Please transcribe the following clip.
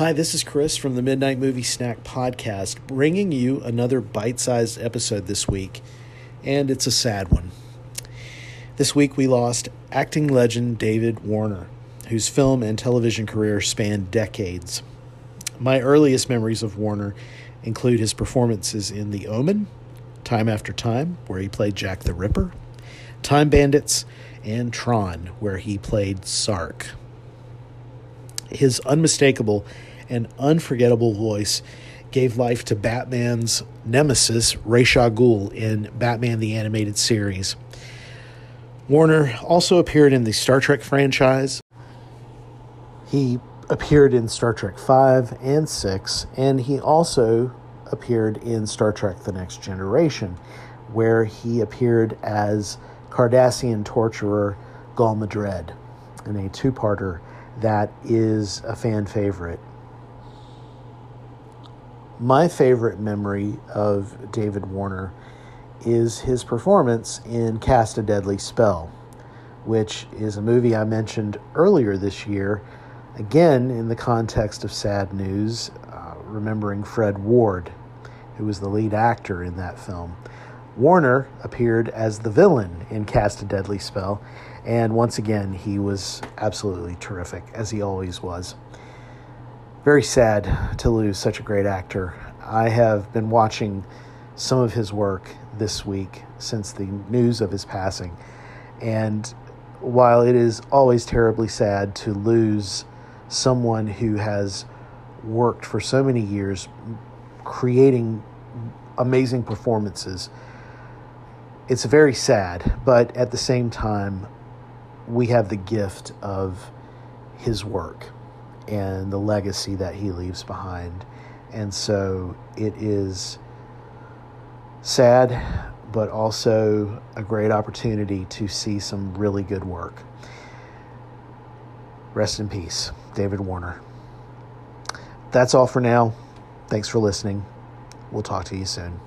Hi, this is Chris from the Midnight Movie Snack Podcast, bringing you another bite sized episode this week, and it's a sad one. This week we lost acting legend David Warner, whose film and television career spanned decades. My earliest memories of Warner include his performances in The Omen, Time After Time, where he played Jack the Ripper, Time Bandits, and Tron, where he played Sark. His unmistakable and unforgettable voice gave life to Batman's nemesis, Ra's al Ghul, in Batman the Animated Series. Warner also appeared in the Star Trek franchise. He appeared in Star Trek 5 and 6, and he also appeared in Star Trek The Next Generation, where he appeared as Cardassian torturer Gul Madred in a two parter that is a fan favorite. My favorite memory of David Warner is his performance in Cast a Deadly Spell, which is a movie I mentioned earlier this year, again in the context of sad news, uh, remembering Fred Ward, who was the lead actor in that film. Warner appeared as the villain in Cast a Deadly Spell, and once again, he was absolutely terrific, as he always was. Very sad to lose such a great actor. I have been watching some of his work this week since the news of his passing. And while it is always terribly sad to lose someone who has worked for so many years creating amazing performances, it's very sad. But at the same time, we have the gift of his work and the legacy that he leaves behind. And so it is sad, but also a great opportunity to see some really good work. Rest in peace, David Warner. That's all for now. Thanks for listening. We'll talk to you soon.